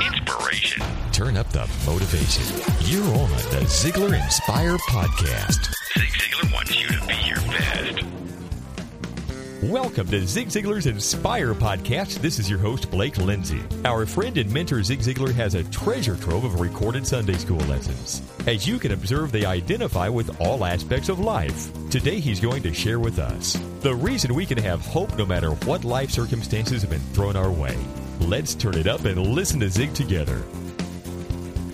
Inspiration. Turn up the motivation. You're on the Ziglar Inspire Podcast. Zig Ziglar wants you to be your best. Welcome to Zig Ziglar's Inspire Podcast. This is your host, Blake Lindsay. Our friend and mentor, Zig Ziglar, has a treasure trove of recorded Sunday school lessons. As you can observe, they identify with all aspects of life. Today, he's going to share with us the reason we can have hope no matter what life circumstances have been thrown our way. Let's turn it up and listen to Zig together.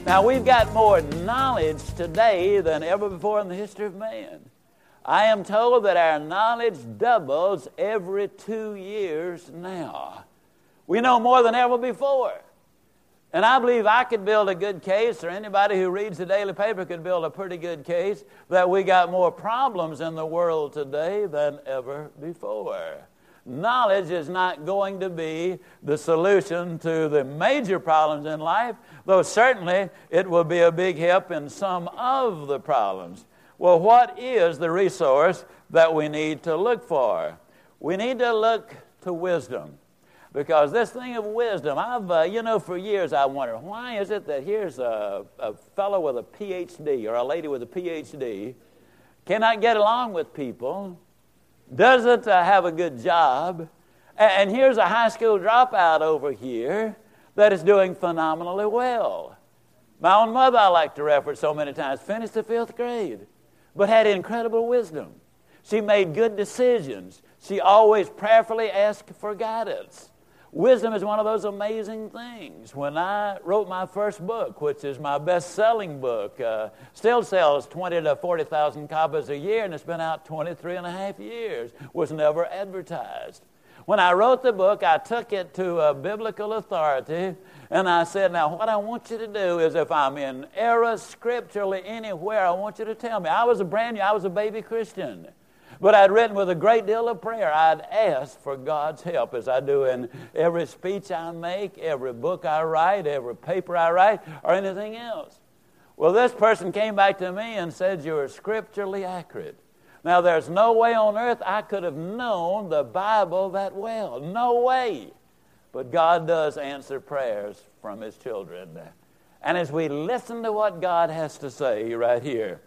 Now, we've got more knowledge today than ever before in the history of man. I am told that our knowledge doubles every two years now. We know more than ever before. And I believe I could build a good case, or anybody who reads the daily paper could build a pretty good case, that we got more problems in the world today than ever before. Knowledge is not going to be the solution to the major problems in life, though certainly it will be a big help in some of the problems. Well, what is the resource that we need to look for? We need to look to wisdom. Because this thing of wisdom, I've, uh, you know, for years I wondered why is it that here's a, a fellow with a PhD or a lady with a PhD cannot get along with people, doesn't uh, have a good job, and here's a high school dropout over here that is doing phenomenally well. My own mother, I like to reference so many times, finished the fifth grade, but had incredible wisdom. She made good decisions. She always prayerfully asked for guidance. Wisdom is one of those amazing things. When I wrote my first book, which is my best selling book, uh, still sells 20 to 40,000 copies a year, and it's been out 23 and a half years, was never advertised. When I wrote the book, I took it to a biblical authority and I said, Now, what I want you to do is if I'm in error scripturally anywhere, I want you to tell me. I was a brand new, I was a baby Christian. But I'd written with a great deal of prayer. I'd asked for God's help, as I do in every speech I make, every book I write, every paper I write, or anything else. Well, this person came back to me and said, You're scripturally accurate. Now, there's no way on earth I could have known the Bible that well. No way. But God does answer prayers from His children. And as we listen to what God has to say right here,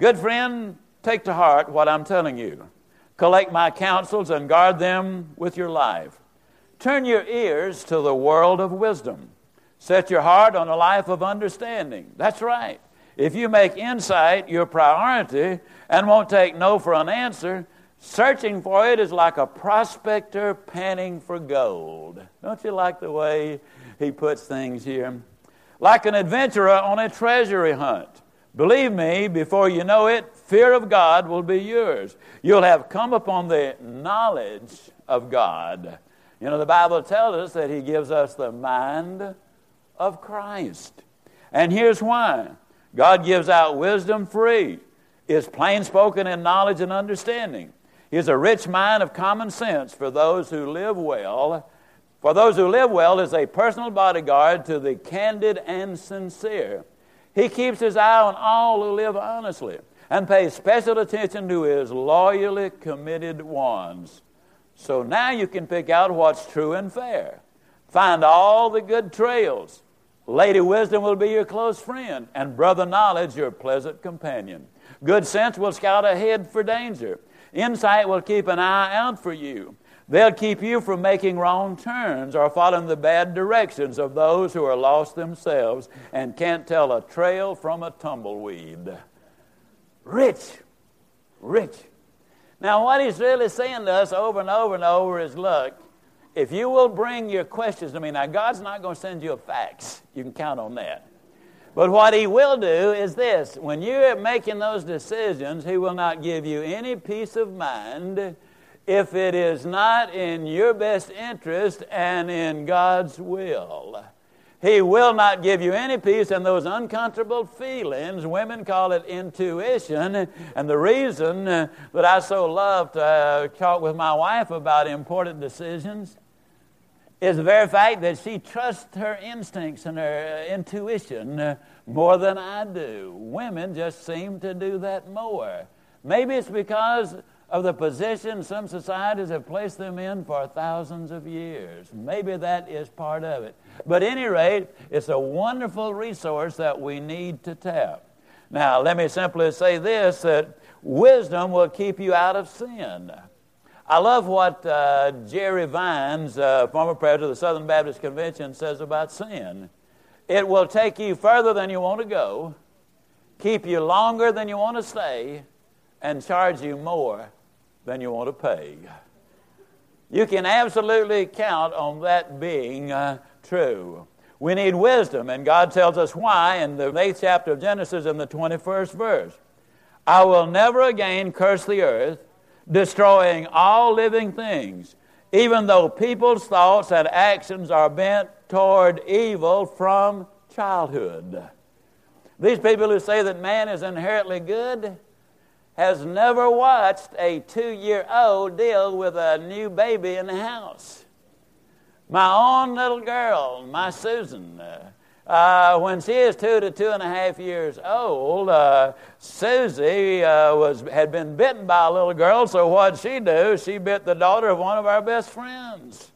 good friend, Take to heart what I'm telling you. Collect my counsels and guard them with your life. Turn your ears to the world of wisdom. Set your heart on a life of understanding. That's right. If you make insight your priority and won't take no for an answer, searching for it is like a prospector panning for gold. Don't you like the way he puts things here? Like an adventurer on a treasury hunt. Believe me, before you know it, fear of God will be yours. You'll have come upon the knowledge of God. You know, the Bible tells us that He gives us the mind of Christ. And here's why God gives out wisdom free, is plain spoken in knowledge and understanding. Is a rich mind of common sense for those who live well. For those who live well is a personal bodyguard to the candid and sincere. He keeps his eye on all who live honestly and pays special attention to his loyally committed ones. So now you can pick out what's true and fair. Find all the good trails. Lady Wisdom will be your close friend, and Brother Knowledge your pleasant companion. Good sense will scout ahead for danger. Insight will keep an eye out for you. They'll keep you from making wrong turns or following the bad directions of those who are lost themselves and can't tell a trail from a tumbleweed. Rich, rich. Now, what he's really saying to us over and over and over is look, if you will bring your questions to me, now God's not going to send you a fax. You can count on that. But what he will do is this when you're making those decisions, he will not give you any peace of mind if it is not in your best interest and in God's will. He will not give you any peace and those uncomfortable feelings. Women call it intuition. And the reason uh, that I so love to uh, talk with my wife about important decisions is the very fact that she trusts her instincts and her uh, intuition more than I do. Women just seem to do that more. Maybe it's because of the position some societies have placed them in for thousands of years. Maybe that is part of it. But any rate, it's a wonderful resource that we need to tap. Now, let me simply say this that wisdom will keep you out of sin. I love what uh, Jerry Vines, uh, former president of the Southern Baptist Convention, says about sin. It will take you further than you want to go, keep you longer than you want to stay, and charge you more than you want to pay. You can absolutely count on that being uh, true. We need wisdom, and God tells us why in the 8th chapter of Genesis in the 21st verse. I will never again curse the earth, destroying all living things, even though people's thoughts and actions are bent toward evil from childhood. These people who say that man is inherently good has never watched a two year old deal with a new baby in the house. My own little girl, my Susan, uh, uh, when she is two to two and a half years old, uh, Susie uh, was, had been bitten by a little girl, so what'd she do? She bit the daughter of one of our best friends.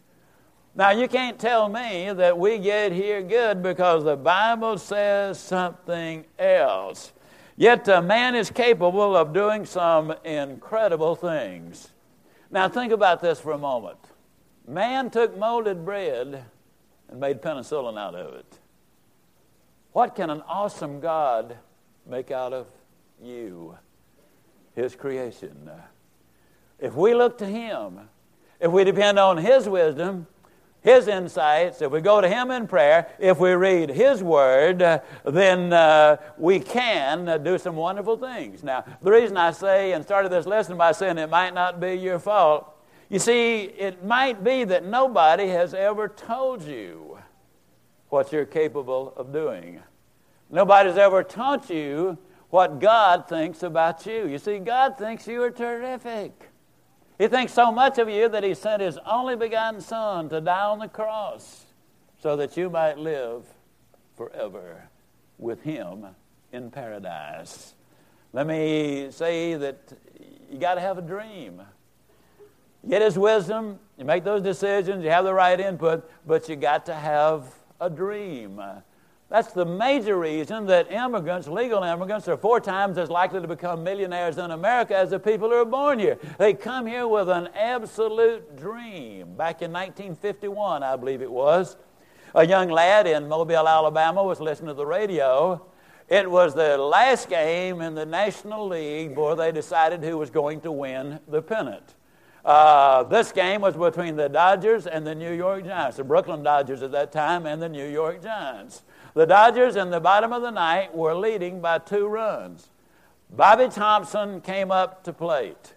Now, you can't tell me that we get here good because the Bible says something else. Yet man is capable of doing some incredible things. Now, think about this for a moment. Man took molded bread and made penicillin out of it. What can an awesome God make out of you, His creation? If we look to Him, if we depend on His wisdom, his insights, if we go to Him in prayer, if we read His Word, uh, then uh, we can uh, do some wonderful things. Now, the reason I say and started this lesson by saying it might not be your fault, you see, it might be that nobody has ever told you what you're capable of doing. Nobody's ever taught you what God thinks about you. You see, God thinks you are terrific. He thinks so much of you that He sent His only begotten Son to die on the cross so that you might live forever with Him in paradise. Let me say that you got to have a dream. get His wisdom, you make those decisions, you have the right input, but you got to have a dream. That's the major reason that immigrants, legal immigrants, are four times as likely to become millionaires in America as the people who are born here. They come here with an absolute dream. Back in 1951, I believe it was, a young lad in Mobile, Alabama was listening to the radio. It was the last game in the National League before they decided who was going to win the pennant. Uh, this game was between the Dodgers and the New York Giants, the Brooklyn Dodgers at that time, and the New York Giants. The Dodgers in the bottom of the ninth were leading by two runs. Bobby Thomson came up to plate.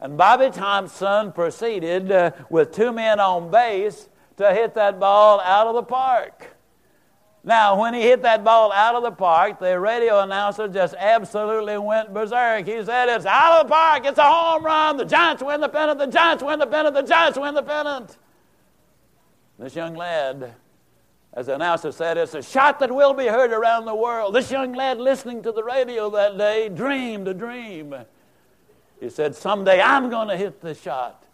And Bobby Thomson proceeded uh, with two men on base to hit that ball out of the park. Now, when he hit that ball out of the park, the radio announcer just absolutely went berserk. He said, It's out of the park. It's a home run. The Giants win the pennant. The Giants win the pennant. The Giants win the pennant. This young lad as the announcer said, it's a shot that will be heard around the world. This young lad listening to the radio that day dreamed a dream. He said, Someday I'm going to hit the shot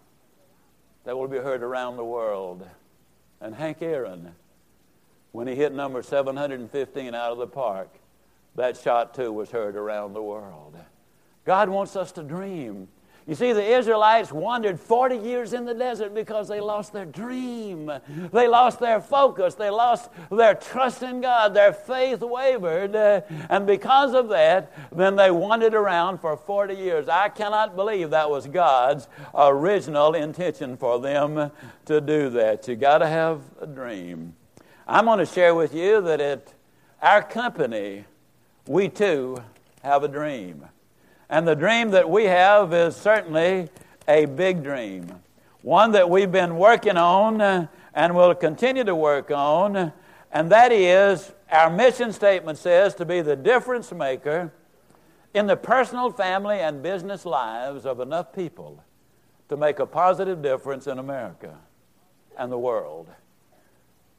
that will be heard around the world. And Hank Aaron, when he hit number 715 out of the park, that shot too was heard around the world. God wants us to dream. You see, the Israelites wandered 40 years in the desert because they lost their dream. They lost their focus. They lost their trust in God. Their faith wavered. Uh, and because of that, then they wandered around for 40 years. I cannot believe that was God's original intention for them to do that. You got to have a dream. I'm going to share with you that at our company, we too have a dream. And the dream that we have is certainly a big dream, one that we've been working on uh, and will continue to work on, and that is our mission statement says to be the difference maker in the personal, family, and business lives of enough people to make a positive difference in America and the world.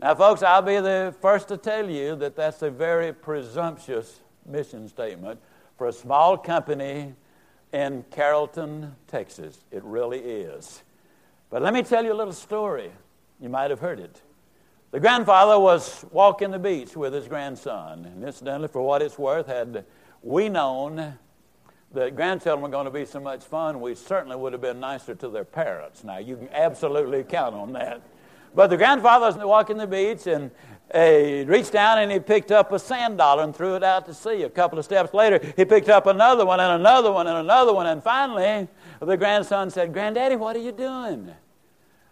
Now, folks, I'll be the first to tell you that that's a very presumptuous mission statement for a small company in Carrollton, Texas. It really is. But let me tell you a little story. You might have heard it. The grandfather was walking the beach with his grandson. And incidentally, for what it's worth, had we known that grandchildren were going to be so much fun, we certainly would have been nicer to their parents. Now, you can absolutely count on that. But the grandfather was walking the beach and he reached down and he picked up a sand dollar and threw it out to sea. A couple of steps later, he picked up another one and another one and another one. And finally, the grandson said, Granddaddy, what are you doing?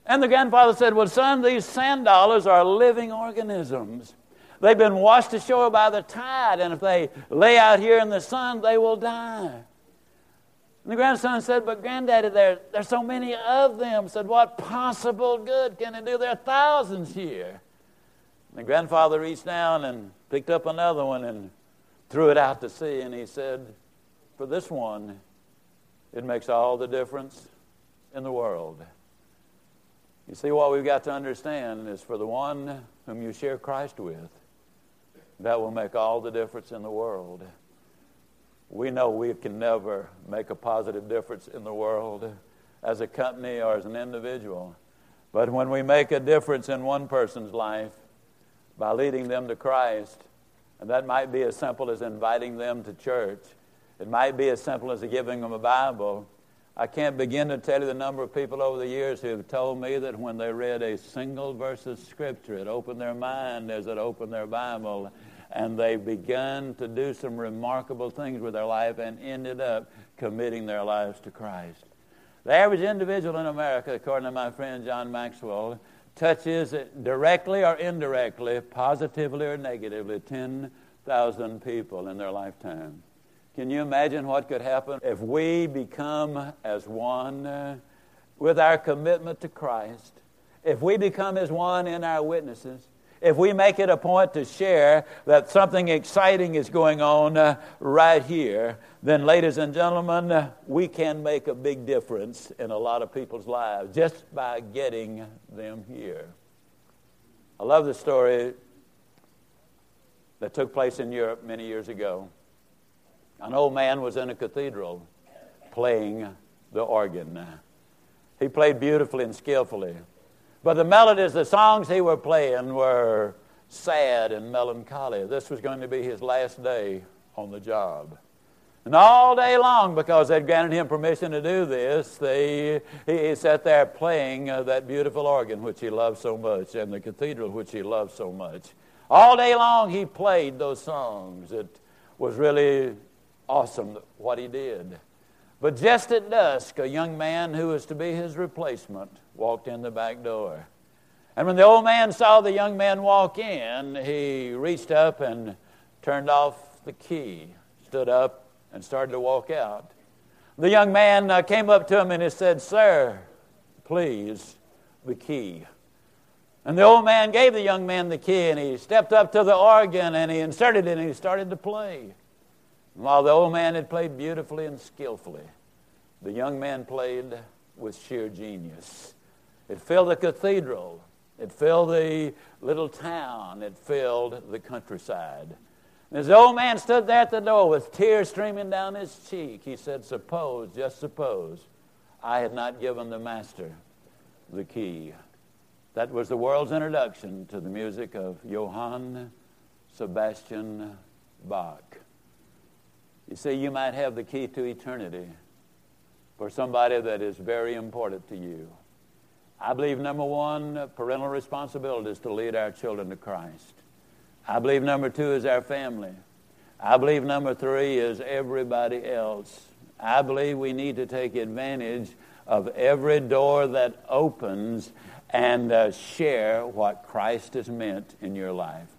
And the grandfather said, Well, son, these sand dollars are living organisms. They've been washed ashore by the tide, and if they lay out here in the sun, they will die. And the grandson said, But granddaddy, there, there's so many of them. Said, What possible good can it do? There are thousands here. And the grandfather reached down and picked up another one and threw it out to sea, and he said, For this one, it makes all the difference in the world. You see, what we've got to understand is for the one whom you share Christ with, that will make all the difference in the world. We know we can never make a positive difference in the world as a company or as an individual. But when we make a difference in one person's life by leading them to Christ, and that might be as simple as inviting them to church, it might be as simple as giving them a Bible, I can't begin to tell you the number of people over the years who have told me that when they read a single verse of Scripture, it opened their mind as it opened their Bible, and they began to do some remarkable things with their life and ended up committing their lives to Christ. The average individual in America, according to my friend John Maxwell, touches directly or indirectly, positively or negatively, 10,000 people in their lifetime. Can you imagine what could happen if we become as one with our commitment to Christ? If we become as one in our witnesses? If we make it a point to share that something exciting is going on uh, right here, then, ladies and gentlemen, uh, we can make a big difference in a lot of people's lives just by getting them here. I love the story that took place in Europe many years ago. An old man was in a cathedral playing the organ. He played beautifully and skillfully. But the melodies, the songs he was playing were sad and melancholy. This was going to be his last day on the job. And all day long, because they'd granted him permission to do this, they, he, he sat there playing uh, that beautiful organ which he loved so much and the cathedral which he loved so much. All day long, he played those songs. It was really awesome what he did. But just at dusk, a young man who was to be his replacement walked in the back door. And when the old man saw the young man walk in, he reached up and turned off the key, stood up, and started to walk out. The young man uh, came up to him and he said, Sir, please, the key. And the old man gave the young man the key and he stepped up to the organ and he inserted it and he started to play. While the old man had played beautifully and skillfully, the young man played with sheer genius. It filled the cathedral, it filled the little town, it filled the countryside. And As the old man stood there at the door with tears streaming down his cheek, he said, Suppose, just suppose, I had not given the master the key. That was the world's introduction to the music of Johann Sebastian Bach. You see, you might have the key to eternity for somebody that is very important to you. I believe number one, parental responsibility is to lead our children to Christ. I believe number two is our family. I believe number three is everybody else. I believe we need to take advantage of every door that opens and uh, share what Christ has meant in your life.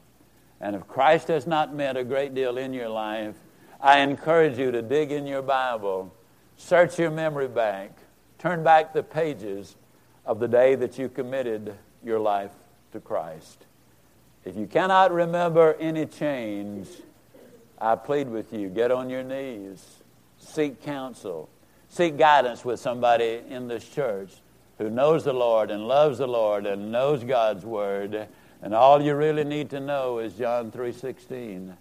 And if Christ has not meant a great deal in your life, I encourage you to dig in your Bible, search your memory bank, turn back the pages of the day that you committed your life to Christ. If you cannot remember any change, I plead with you get on your knees, seek counsel, seek guidance with somebody in this church who knows the Lord and loves the Lord and knows God's word. And all you really need to know is John 3:16.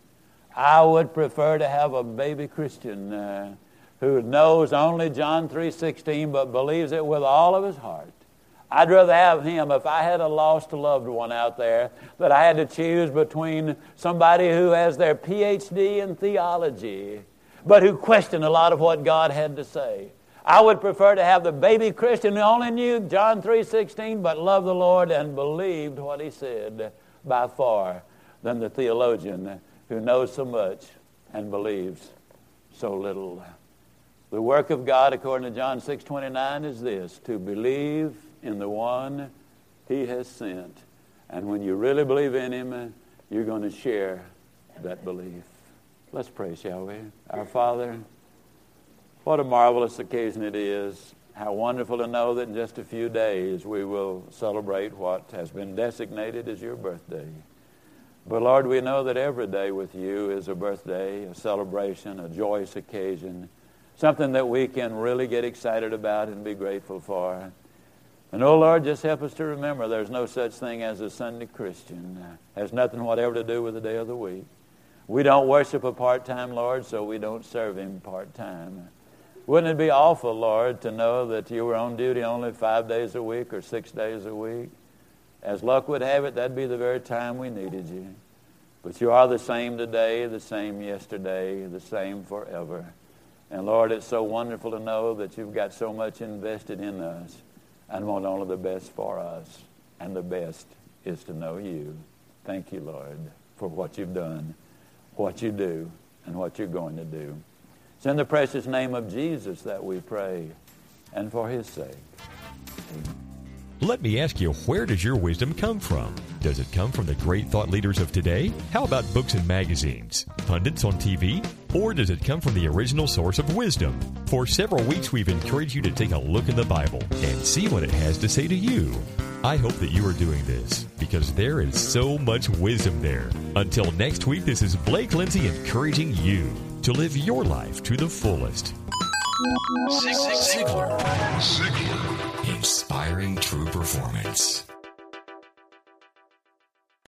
I would prefer to have a baby Christian uh, who knows only John 3:16 but believes it with all of his heart. I'd rather have him if I had a lost loved one out there that I had to choose between somebody who has their PhD in theology but who questioned a lot of what God had to say. I would prefer to have the baby Christian who only knew John 3:16 but loved the Lord and believed what he said by far than the theologian who knows so much and believes so little. The work of God, according to John 6:29, is this: to believe in the one He has sent, and when you really believe in Him, you're going to share that belief. Let's pray, shall we? Our Father, what a marvelous occasion it is. How wonderful to know that in just a few days we will celebrate what has been designated as your birthday. But Lord, we know that every day with you is a birthday, a celebration, a joyous occasion something that we can really get excited about and be grateful for. And oh Lord, just help us to remember there's no such thing as a Sunday Christian. It has nothing whatever to do with the day of the week. We don't worship a part time Lord, so we don't serve Him part time. Wouldn't it be awful, Lord, to know that you were on duty only five days a week or six days a week? As luck would have it, that'd be the very time we needed you. But you are the same today, the same yesterday, the same forever. And Lord, it's so wonderful to know that you've got so much invested in us and want only the best for us. And the best is to know you. Thank you, Lord, for what you've done, what you do, and what you're going to do. It's in the precious name of Jesus that we pray, and for his sake. Amen. Let me ask you, where does your wisdom come from? Does it come from the great thought leaders of today? How about books and magazines, pundits on TV? Or does it come from the original source of wisdom? For several weeks, we've encouraged you to take a look in the Bible and see what it has to say to you. I hope that you are doing this because there is so much wisdom there. Until next week, this is Blake Lindsay encouraging you to live your life to the fullest. Ziglar. Ziglar. Inspiring true performance.